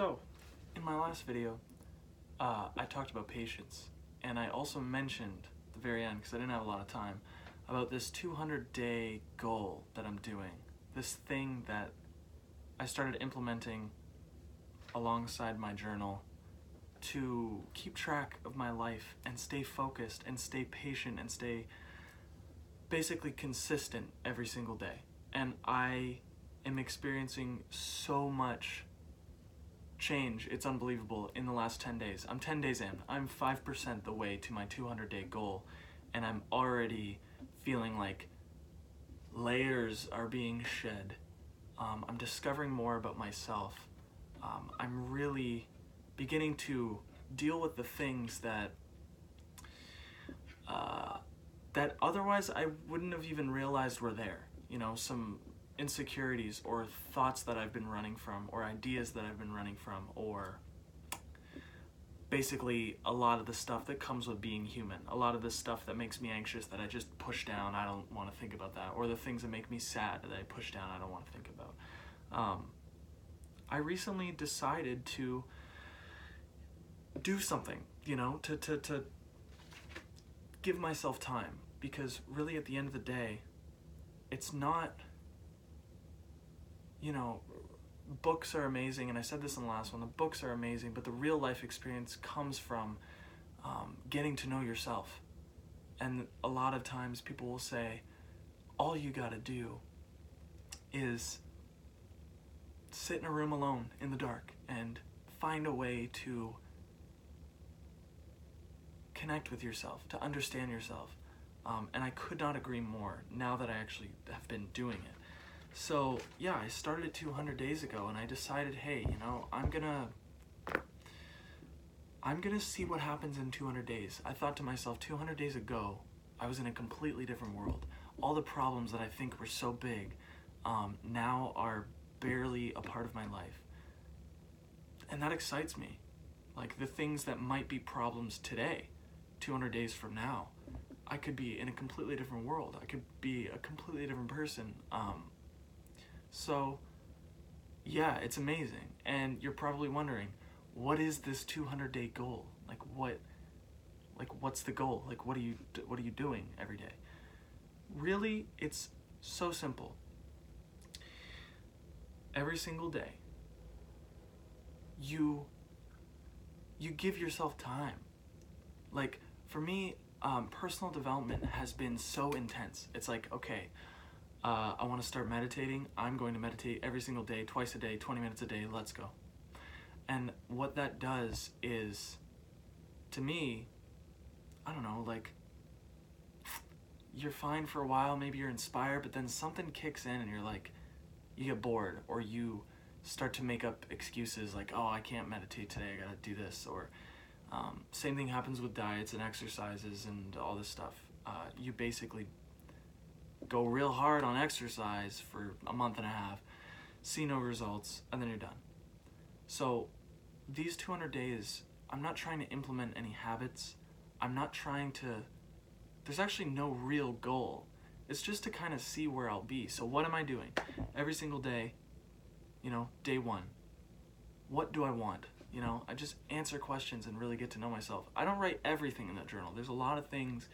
So, in my last video, uh, I talked about patience, and I also mentioned the very end, because I didn't have a lot of time, about this 200 day goal that I'm doing. This thing that I started implementing alongside my journal to keep track of my life and stay focused and stay patient and stay basically consistent every single day. And I am experiencing so much change. It's unbelievable in the last 10 days. I'm 10 days in. I'm 5% the way to my 200 day goal, and I'm already feeling like layers are being shed. Um, I'm discovering more about myself. Um, I'm really beginning to deal with the things that uh, that otherwise I wouldn't have even realized were there. You know, some insecurities or thoughts that I've been running from or ideas that I've been running from or basically a lot of the stuff that comes with being human. A lot of the stuff that makes me anxious that i just push down i don't want to think about that. Or the things that make me sad that i push down i don't want to think about. Um, i recently decided to do something you know to, to, to give myself time. Because really at the end of the day it's not you know, books are amazing, and I said this in the last one. The books are amazing, but the real life experience comes from um, getting to know yourself. And a lot of times people will say, all you got to do is sit in a room alone in the dark and find a way to connect with yourself, to understand yourself. Um, and I could not agree more now that I actually have been doing it. So yeah, I started 200 days ago and I decided, hey, you know, I'm gonna, I'm gonna see what happens in 200 days. I thought to myself, 200 days ago, I was in a completely different world. All the problems that I think were so big um, now are barely a part of my life. And that excites me. Like the things that might be problems today, 200 days from now, I could be in a completely different world. I could be a completely different person. Um, so, yeah, it's amazing. And you're probably wondering, what is this 200 day goal? Like what like what's the goal? Like what are you what are you doing every day? Really, it's so simple. Every single day you you give yourself time. Like for me, um, personal development has been so intense. It's like, okay, uh, I want to start meditating. I'm going to meditate every single day, twice a day, 20 minutes a day. Let's go. And what that does is, to me, I don't know, like, you're fine for a while, maybe you're inspired, but then something kicks in and you're like, you get bored, or you start to make up excuses like, oh, I can't meditate today, I gotta do this. Or, um, same thing happens with diets and exercises and all this stuff. Uh, you basically go real hard on exercise for a month and a half, see no results, and then you're done. So, these 200 days, I'm not trying to implement any habits. I'm not trying to, there's actually no real goal. It's just to kind of see where I'll be. So, what am I doing? Every single day, you know, day one, what do I want? You know, I just answer questions and really get to know myself. I don't write everything in that journal. There's a lot of things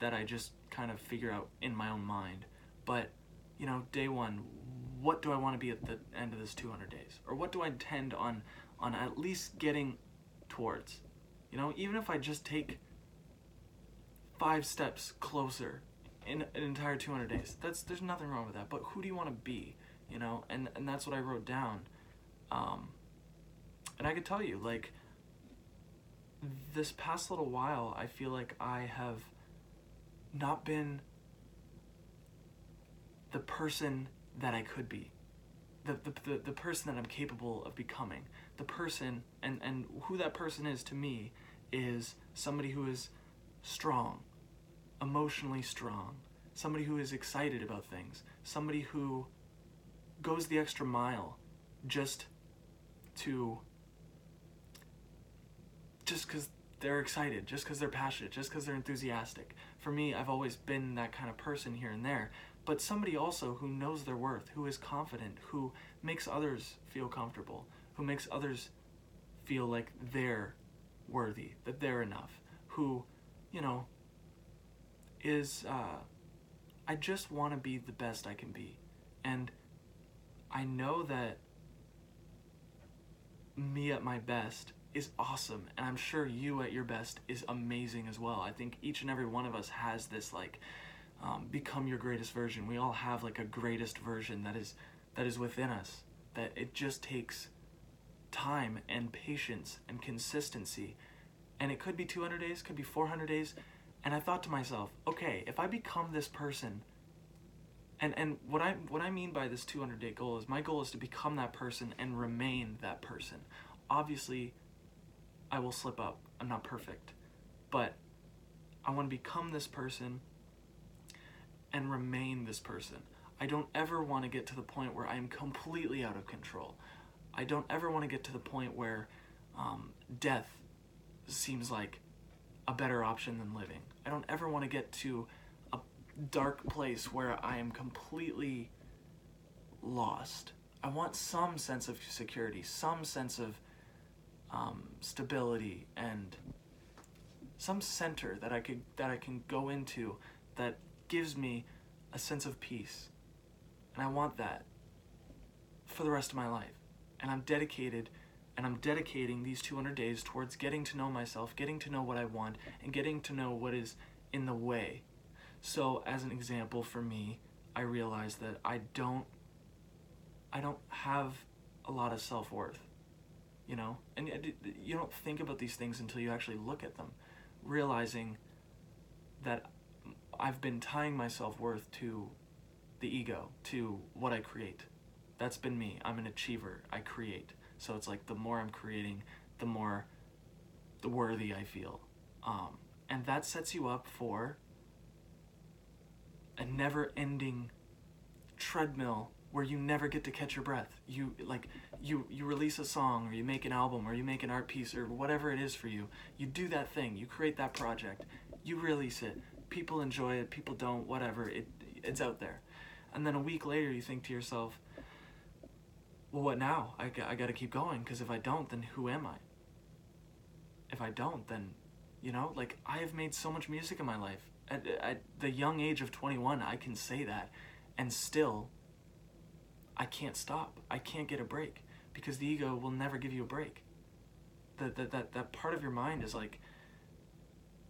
that I just kind of figure out in my own mind. But, you know, day one, what do I want to be at the end of this 200 days? Or what do I intend on, on at least getting towards? You know, even if I just take five steps closer in an entire 200 days, that's there's nothing wrong with that. But who do you want to be? You know, and and that's what I wrote down. Um, and I could tell you, like, this past little while, I feel like I have not been the person that I could be, the, the, the, the person that I'm capable of becoming, the person, and, and who that person is to me is somebody who is strong, emotionally strong, somebody who is excited about things, somebody who goes the extra mile just to just because they're excited, just because they're passionate, just because they're enthusiastic. For me, I've always been that kind of person here and there, but somebody also who knows their worth, who is confident, who makes others feel comfortable, who makes others feel like they're worthy, that they're enough, who, you know, is, uh, I just want to be the best I can be. And I know that me at my best is awesome and i'm sure you at your best is amazing as well i think each and every one of us has this like um, become your greatest version we all have like a greatest version that is that is within us that it just takes time and patience and consistency and it could be 200 days could be 400 days and i thought to myself okay if i become this person and and what I what I mean by this 200 day goal is my goal is to become that person and remain that person. Obviously, I will slip up. I'm not perfect, but I want to become this person and remain this person. I don't ever want to get to the point where I am completely out of control. I don't ever want to get to the point where um, death seems like a better option than living. I don't ever want to get to a dark place where I am completely lost. I want some sense of security, some sense of um, stability, and some center that I could that I can go into that gives me a sense of peace. And I want that for the rest of my life. And I'm dedicated and I'm dedicating these 200 days towards getting to know myself, getting to know what I want, and getting to know what is in the way so, as an example for me, I realized that I don't I don't have a lot of self-worth. You know? And you don't think about these things until you actually look at them, realizing that I've been tying my self-worth to the ego, to what I create. That's been me. I'm an achiever. I create. So it's like the more I'm creating, the more the worthy I feel. Um, and that sets you up for a never ending treadmill where you never get to catch your breath. You like you you release a song or you make an album or you make an art piece or whatever it is for you. You do that thing. You create that project. You release it. People enjoy it, people don't, whatever. It it's out there. And then a week later you think to yourself, "Well, what now? I I got to keep going because if I don't, then who am I?" If I don't, then you know, like I have made so much music in my life at, at the young age of 21, I can say that, and still, I can't stop. I can't get a break because the ego will never give you a break. That that that that part of your mind is like,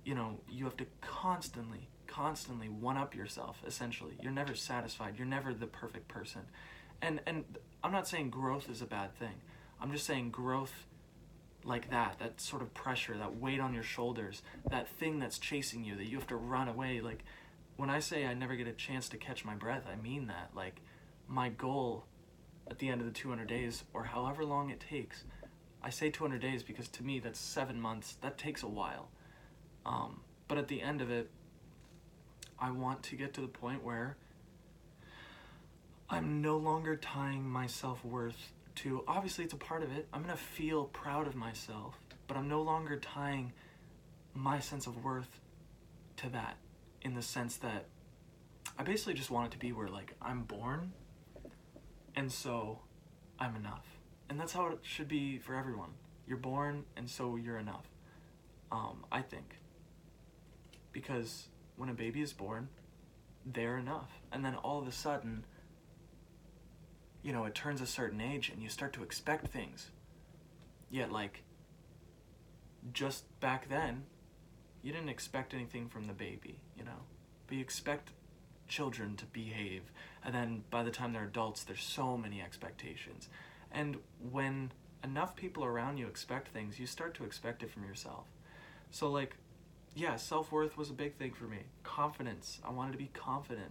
you know, you have to constantly, constantly one up yourself. Essentially, you're never satisfied. You're never the perfect person, and and I'm not saying growth is a bad thing. I'm just saying growth like that, that sort of pressure, that weight on your shoulders, that thing that's chasing you, that you have to run away. Like, when I say I never get a chance to catch my breath, I mean that. Like, my goal at the end of the 200 days, or however long it takes, I say 200 days because to me that's seven months. That takes a while. Um, but at the end of it, I want to get to the point where I'm no longer tying my self worth to obviously it's a part of it. I'm going to feel proud of myself, but I'm no longer tying my sense of worth to that in the sense that I basically just want it to be where like I'm born and so I'm enough. And that's how it should be for everyone. You're born and so you're enough. Um, I think. Because when a baby is born, they're enough. And then all of a sudden, you know, it turns a certain age and you start to expect things. Yet, like, just back then, you didn't expect anything from the baby, you know? But you expect children to behave. And then by the time they're adults, there's so many expectations. And when enough people around you expect things, you start to expect it from yourself. So, like, yeah, self worth was a big thing for me. Confidence. I wanted to be confident.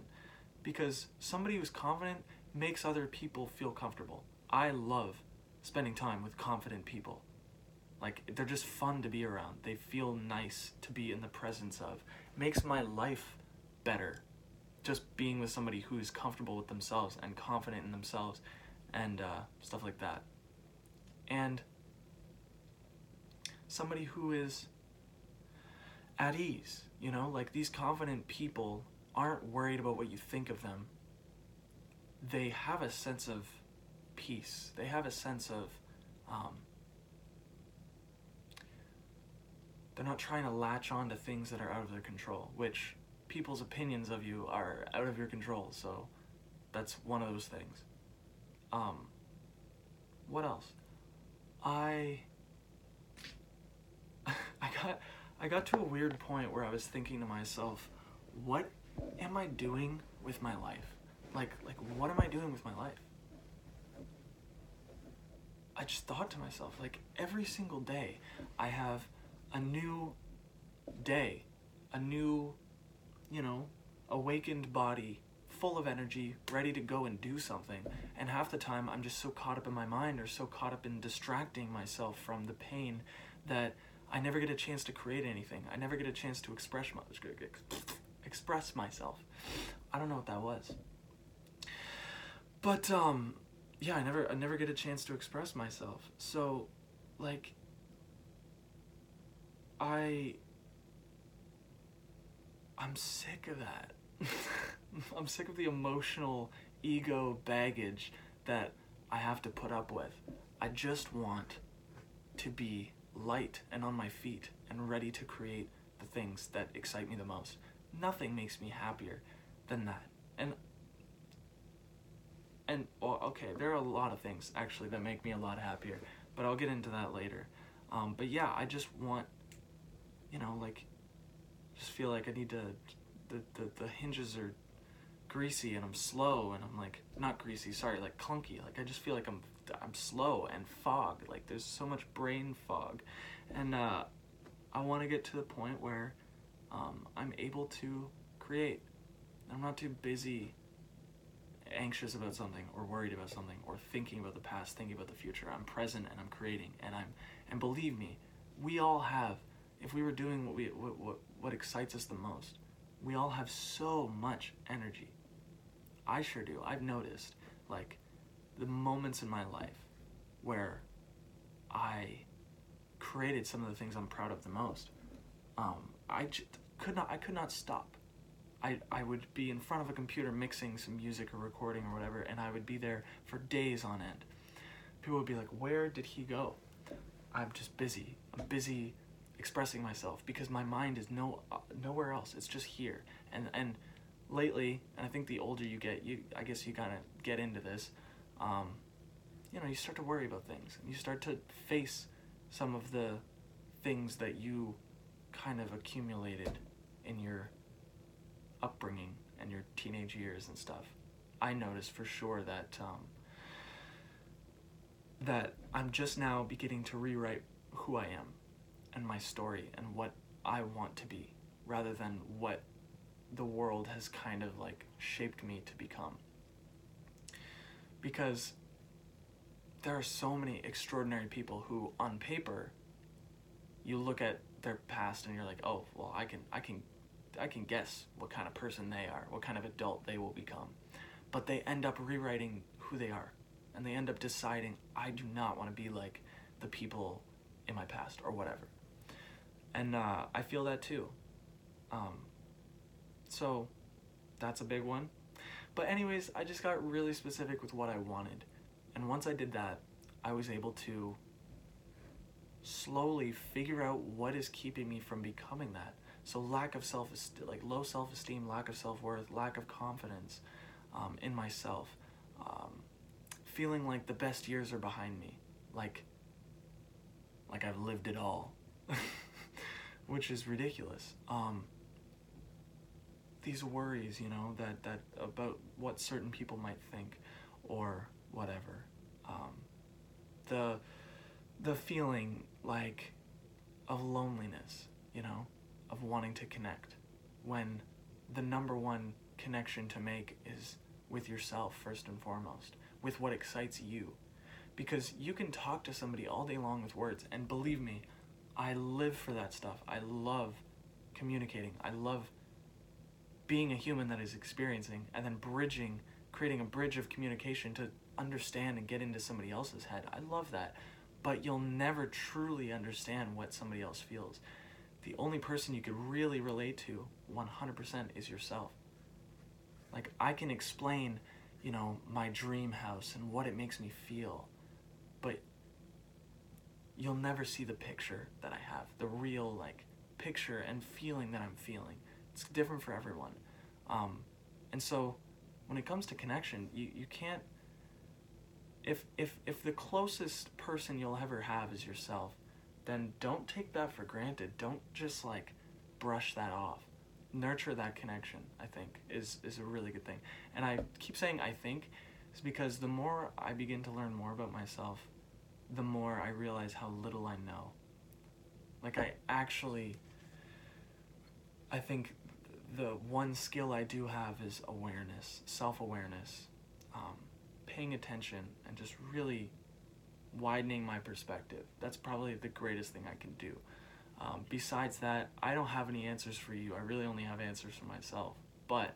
Because somebody who's confident makes other people feel comfortable. I love spending time with confident people. Like, they're just fun to be around. They feel nice to be in the presence of. Makes my life better. Just being with somebody who's comfortable with themselves and confident in themselves and uh, stuff like that. And somebody who is at ease, you know, like these confident people aren't worried about what you think of them they have a sense of peace. They have a sense of um, they're not trying to latch on to things that are out of their control, which people's opinions of you are out of your control. So that's one of those things. Um, what else? I I got I got to a weird point where I was thinking to myself, what am I doing with my life? Like like what am I doing with my life? I just thought to myself, like every single day I have a new day, a new, you know, awakened body full of energy, ready to go and do something. And half the time I'm just so caught up in my mind or so caught up in distracting myself from the pain that I never get a chance to create anything. I never get a chance to express my, express myself. I don't know what that was. But um yeah, I never I never get a chance to express myself. So like I I'm sick of that. I'm sick of the emotional ego baggage that I have to put up with. I just want to be light and on my feet and ready to create the things that excite me the most. Nothing makes me happier than that. And and well, okay, there are a lot of things actually that make me a lot happier, but I'll get into that later. Um, but yeah, I just want, you know, like, just feel like I need to. The, the the hinges are greasy and I'm slow and I'm like not greasy, sorry, like clunky. Like I just feel like I'm I'm slow and fog. Like there's so much brain fog, and uh, I want to get to the point where um, I'm able to create. I'm not too busy anxious about something or worried about something or thinking about the past, thinking about the future. I'm present and I'm creating and I'm and believe me, we all have if we were doing what we what what, what excites us the most, we all have so much energy. I sure do. I've noticed like the moments in my life where I created some of the things I'm proud of the most. Um, could not I could not stop I, I would be in front of a computer mixing some music or recording or whatever, and I would be there for days on end. People would be like, Where did he go? I'm just busy. I'm busy expressing myself because my mind is no uh, nowhere else. It's just here. And and lately, and I think the older you get, you I guess you kind of get into this. Um, you know, you start to worry about things. And you start to face some of the things that you kind of accumulated in your upbringing and your teenage years and stuff, I noticed for sure that um, that I'm just now beginning to rewrite who I am and my story and what I want to be, rather than what the world has kind of like shaped me to become. Because there are so many extraordinary people who, on paper, you look at their past and you're like, oh, well, I can, I can I can guess what kind of person they are, what kind of adult they will become. But they end up rewriting who they are. And they end up deciding, I do not want to be like the people in my past or whatever. And uh, I feel that too. Um, so that's a big one. But, anyways, I just got really specific with what I wanted. And once I did that, I was able to slowly figure out what is keeping me from becoming that so lack of self like low self esteem, lack of self worth, lack of confidence um, in myself, um, feeling like the best years are behind me, like like I've lived it all, which is ridiculous. Um, these worries, you know, that that about what certain people might think, or whatever. Um, the the feeling like of loneliness, you know of wanting to connect when the number one connection to make is with yourself first and foremost, with what excites you. Because you can talk to somebody all day long with words, and believe me, I live for that stuff. I love communicating. I love being a human that is experiencing and then bridging, creating a bridge of communication to understand and get into somebody else's head. I love that. But you'll never truly understand what somebody else feels the only person you could really relate to 100% is yourself. Like, I can explain, you know, my dream house and what it makes me feel, but you'll never see the picture that I have, the real like picture and feeling that I'm feeling. It's different for everyone. Um, and so when it comes to connection, you, you can't if if if the closest person you'll ever have is yourself, then don't take that for granted. Don't just like brush that off. Nurture that connection, I think, is is a really good thing. And I keep saying I think is because the more I begin to learn more about myself, the more I realize how little I know. Like I actually I think the one skill I do have is awareness, self-awareness. Um, paying attention and just really widening my perspective. That's probably the greatest thing I can do. Um, besides that, I don't have any answers for you. I really only have answers for myself. But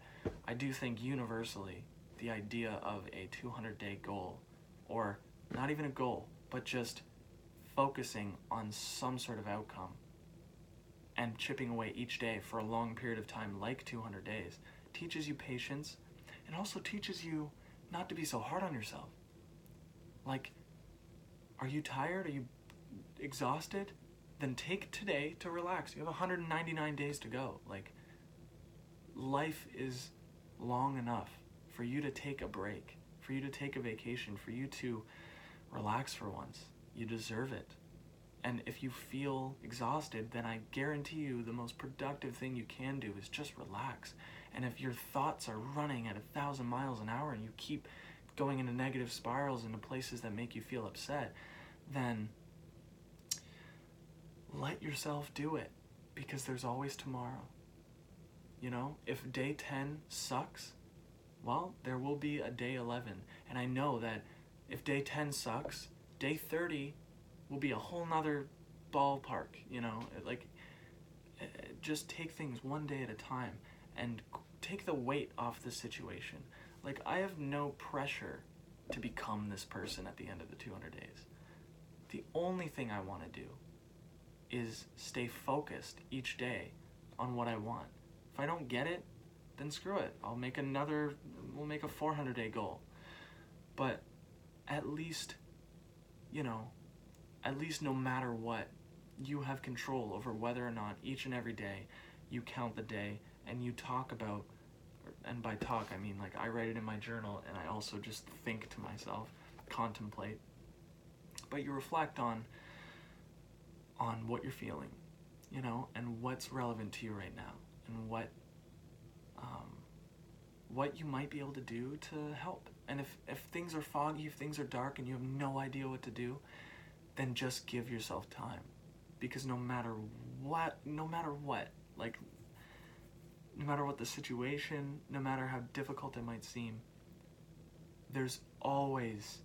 I do think universally, the idea of a 200 day goal, or not even a goal, but just focusing on some sort of outcome and chipping away each day for a long period of time, like 200 days, teaches you patience and also teaches you not to be so hard on yourself. Like, are you tired? Are you exhausted? Then take today to relax. You have 199 days to go. Like, life is long enough for you to take a break, for you to take a vacation, for you to relax for once. You deserve it. And if you feel exhausted, then I guarantee you the most productive thing you can do is just relax and if your thoughts are running at a thousand miles an hour and you keep going into negative spirals into places that make you feel upset, then let yourself do it because there's always tomorrow. You know, if day 10 sucks, well, there will be a day 11. And I know that if day 10 sucks, day 30 will be a whole nother ballpark, you know? Like, eh, just take things one day at a time and take the weight off the situation. Like, I have no pressure to become this person at the end of the 200 days. The only thing I want to do is stay focused each day on what I want. If I don't get it, then screw it. I'll make another, we'll make a 400 day goal. But at least, you know, at least no matter what, you have control over whether or not each and every day you count the day and you talk about and by talk I mean like I write it in my journal and I also just think to myself, contemplate. But you reflect on on what you're feeling, you know, and what's relevant to you right now, and what um, what you might be able to do to help. And if if things are foggy, if things are dark, and you have no idea what to do, then just give yourself time, because no matter what, no matter what, like no matter what the situation, no matter how difficult it might seem, there's always,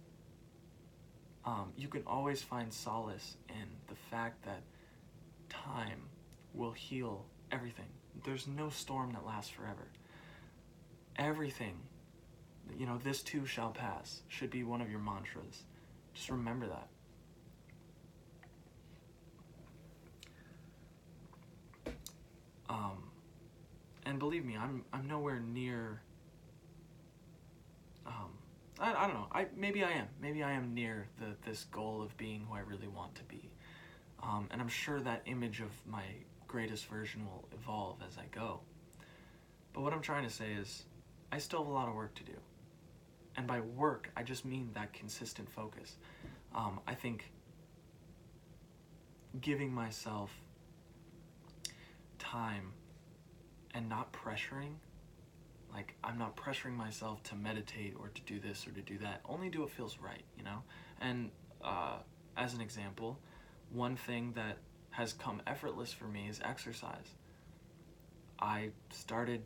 um, you can always find solace in the fact that time will heal everything. There's no storm that lasts forever. Everything, you know, this too shall pass, should be one of your mantras. Just remember that. Um, and believe me, I'm I'm nowhere near. Um, I, I don't know. I maybe I am. Maybe I am near the this goal of being who I really want to be, um, and I'm sure that image of my greatest version will evolve as I go. But what I'm trying to say is, I still have a lot of work to do, and by work I just mean that consistent focus. Um, I think giving myself time and not pressuring like i'm not pressuring myself to meditate or to do this or to do that only do what feels right you know and uh, as an example one thing that has come effortless for me is exercise i started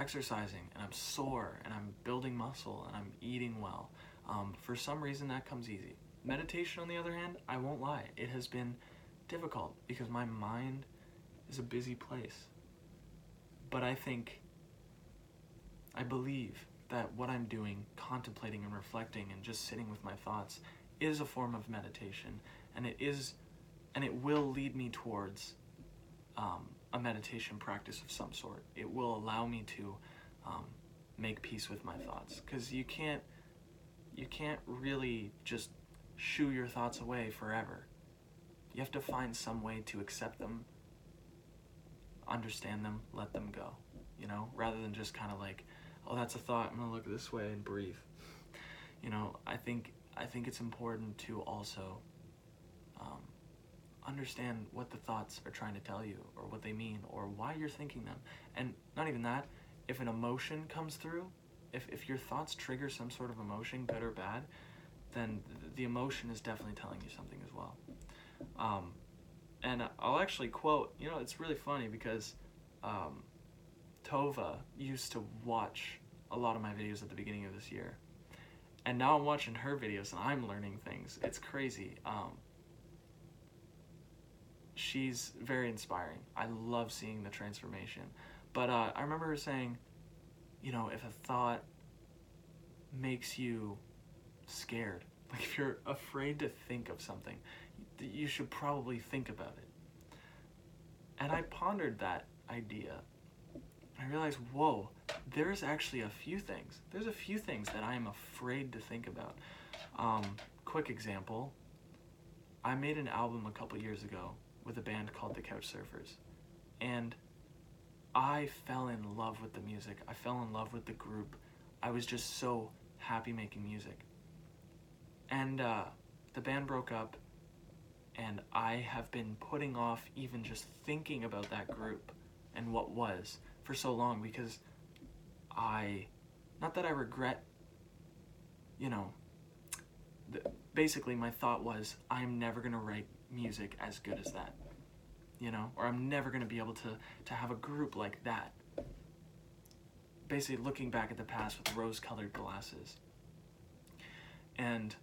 exercising and i'm sore and i'm building muscle and i'm eating well. Um, for some reason that comes easy. Meditation on the other hand i won't lie it has been difficult because my mind is a busy place. But I think, I believe that what I'm doing, contemplating and reflecting and just sitting with my thoughts, is a form of meditation, and it is, and it will lead me towards um, a meditation practice of some sort. It will allow me to um, make peace with my thoughts, because you can't, you can't really just shoo your thoughts away forever. You have to find some way to accept them, understand them, let them go, you know, rather than just kind of like, oh, that's a thought, I'm gonna look this way and breathe. You know, I think I think it's important to also um, understand what the thoughts are trying to tell you, or what they mean, or why you're thinking them, and not even that. If an emotion comes through, if if your thoughts trigger some sort of emotion, good or bad, then the emotion is definitely telling you something as well. Um, and I'll actually quote, you know, it's really funny because um, Tova used to watch a lot of my videos at the beginning of this year. And now I'm watching her videos and I'm learning things. It's crazy. Um, she's very inspiring. I love seeing the transformation. But uh, I remember her saying, you know, if a thought makes you scared, like if you're afraid to think of something, you should probably think about it. And I pondered that idea. I realized, whoa, there's actually a few things. There's a few things that I am afraid to think about. Um, quick example I made an album a couple years ago with a band called the Couch Surfers. And I fell in love with the music. I fell in love with the group. I was just so happy making music. And uh, the band broke up, and I have been putting off even just thinking about that group and what was for so long because I, not that I regret, you know, the, basically my thought was I'm never gonna write music as good as that, you know, or I'm never gonna be able to to have a group like that. Basically, looking back at the past with rose-colored glasses, and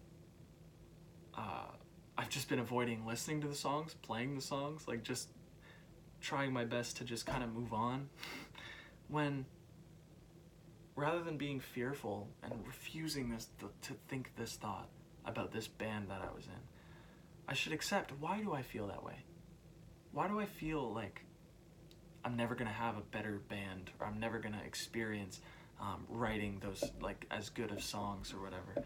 uh, I've just been avoiding listening to the songs, playing the songs, like just trying my best to just kind of move on. when rather than being fearful and refusing this th- to think this thought about this band that I was in, I should accept why do I feel that way? Why do I feel like I'm never gonna have a better band or I'm never gonna experience um, writing those like as good of songs or whatever?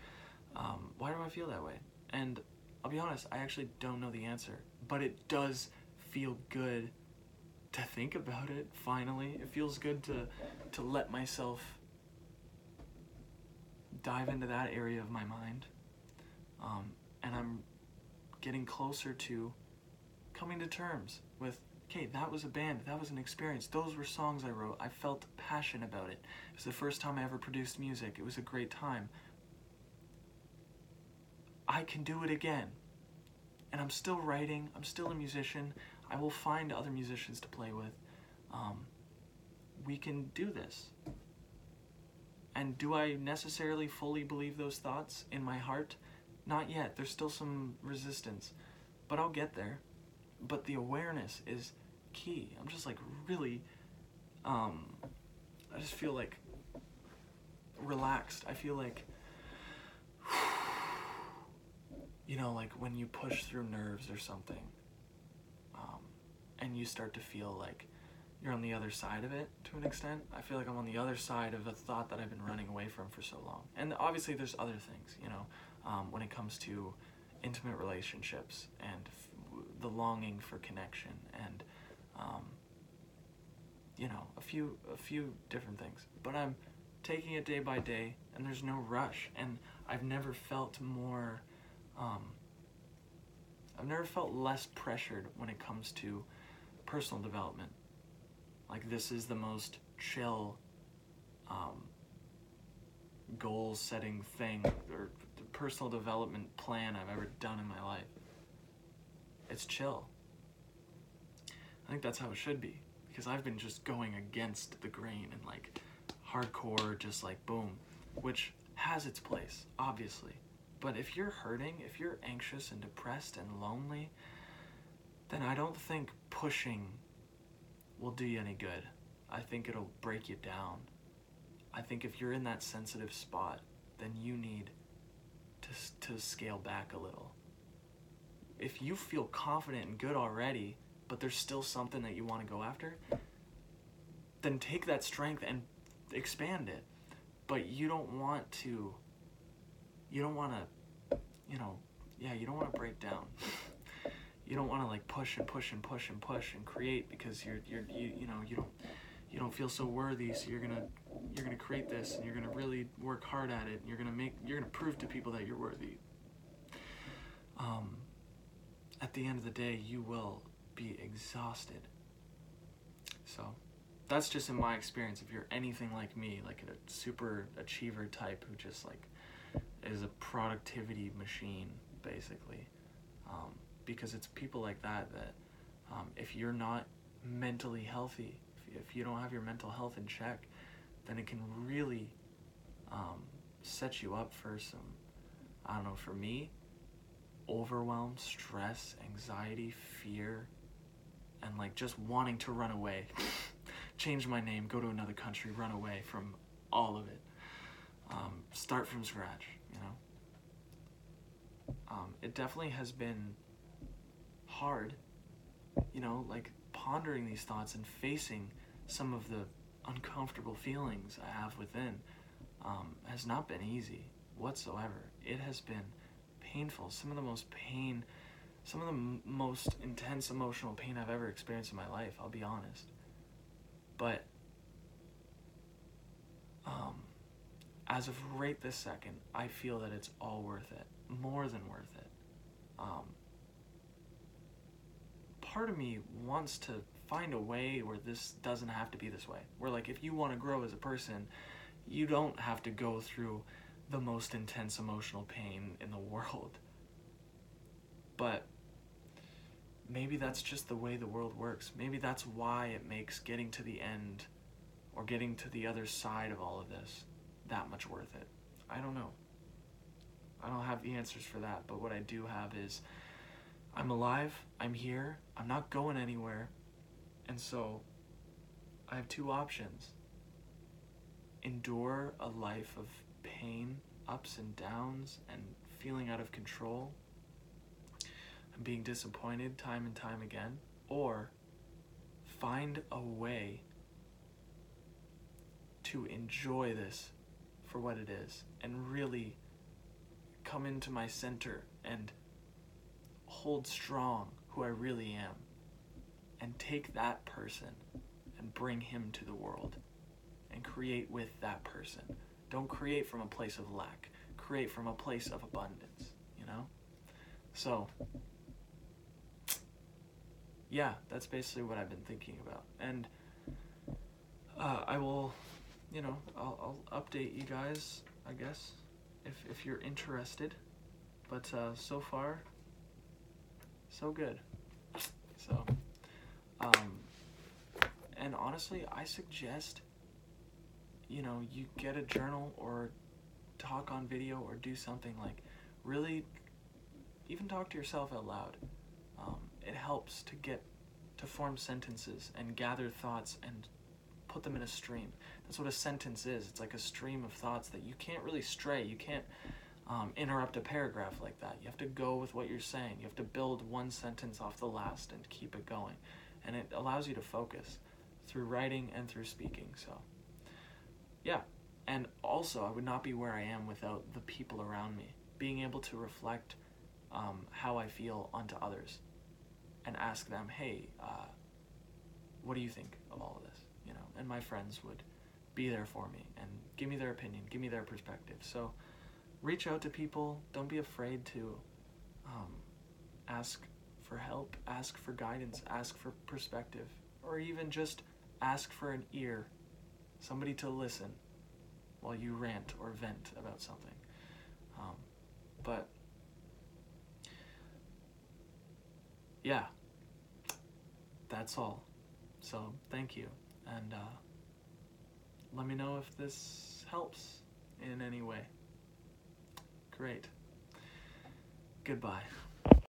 Um, why do I feel that way? And I'll be honest, I actually don't know the answer, but it does feel good to think about it finally. It feels good to to let myself dive into that area of my mind. Um, and I'm getting closer to coming to terms with okay, that was a band, that was an experience. Those were songs I wrote. I felt passion about it. It was the first time I ever produced music. It was a great time. I can do it again. And I'm still writing, I'm still a musician. I will find other musicians to play with. Um, we can do this. And do I necessarily fully believe those thoughts in my heart? Not yet. There's still some resistance. But I'll get there. But the awareness is key. I'm just like really, um, I just feel like relaxed. I feel like you know, like when you push through nerves or something, um, and you start to feel like you're on the other side of it to an extent. I feel like I'm on the other side of a thought that I've been running away from for so long. And obviously, there's other things, you know, um, when it comes to intimate relationships and the longing for connection and, um, you know, a few a few different things. But I'm taking it day by day, and there's no rush. And I've never felt more um, I've never felt less pressured when it comes to personal development. Like this is the most chill um, goal setting thing or personal development plan I've ever done in my life. It's chill. I think that's how it should be because I've been just going against the grain and like hardcore, just like boom, which has its place, obviously. But if you're hurting, if you're anxious and depressed and lonely, then I don't think pushing will do you any good. I think it'll break you down. I think if you're in that sensitive spot, then you need to, to scale back a little. If you feel confident and good already, but there's still something that you want to go after, then take that strength and expand it. But you don't want to you don't want to, you know, yeah, you don't want to break down. you don't want to like push and push and push and push and create because you're you're you, you know you don't you don't feel so worthy so you're gonna you're gonna create this and you're gonna really work hard at it and you're gonna make you're gonna prove to people that you're worthy um, at the end of the day you will be exhausted. So that's just in my experience. If you're anything like me like a super achiever type who just like is a productivity machine basically um, because it's people like that that um, if you're not mentally healthy if, if you don't have your mental health in check then it can really um, set you up for some i don't know for me overwhelm stress anxiety fear and like just wanting to run away. Change my name go to another country run away from all of it. Um, start from scratch you know? Um, it definitely has been hard, you know, like pondering these thoughts and facing some of the uncomfortable feelings I have within um, has not been easy whatsoever. It has been painful. Some of the most pain, some of the m- most intense emotional pain I've ever experienced in my life, I'll be honest. But um, as of right this second, I feel that it's all worth it, more than worth it. Um, part of me wants to find a way where this doesn't have to be this way. Where, like, if you want to grow as a person, you don't have to go through the most intense emotional pain in the world. But maybe that's just the way the world works. Maybe that's why it makes getting to the end or getting to the other side of all of this that much worth it. I don't know. I don't have the answers for that, but what I do have is I'm alive, I'm here, I'm not going anywhere. And so I have two options endure a life of pain, ups and downs, and feeling out of control, and being disappointed time and time again, or find a way to enjoy this for what it is and really come into my center and hold strong who I really am and take that person and bring him to the world and create with that person. Don't create from a place of lack, create from a place of abundance, you know? So, yeah, that's basically what I've been thinking about. And uh, I will, you know, I'll, I'll update you guys, I guess, if, if you're interested. But uh, so far, so good. So, um, and honestly, I suggest, you know, you get a journal or talk on video or do something like really even talk to yourself out loud. Um, it helps to get to form sentences and gather thoughts and put them in a stream. That's what a sentence is. It's like a stream of thoughts that you can't really stray. You can't um, interrupt a paragraph like that. You have to go with what you're saying. You have to build one sentence off the last and keep it going. And it allows you to focus through writing and through speaking. So, yeah. And also, I would not be where I am without the people around me. Being able to reflect um, how I feel onto others and ask them, hey, uh, what do you think of all of this? You know, and my friends would be there for me and give me their opinion, give me their perspective. So, reach out to people. Don't be afraid to um, ask for help, ask for guidance, ask for perspective, or even just ask for an ear, somebody to listen while you rant or vent about something. Um, but yeah, that's all. So thank you, and uh, let me know if this helps in any way. Great. Goodbye.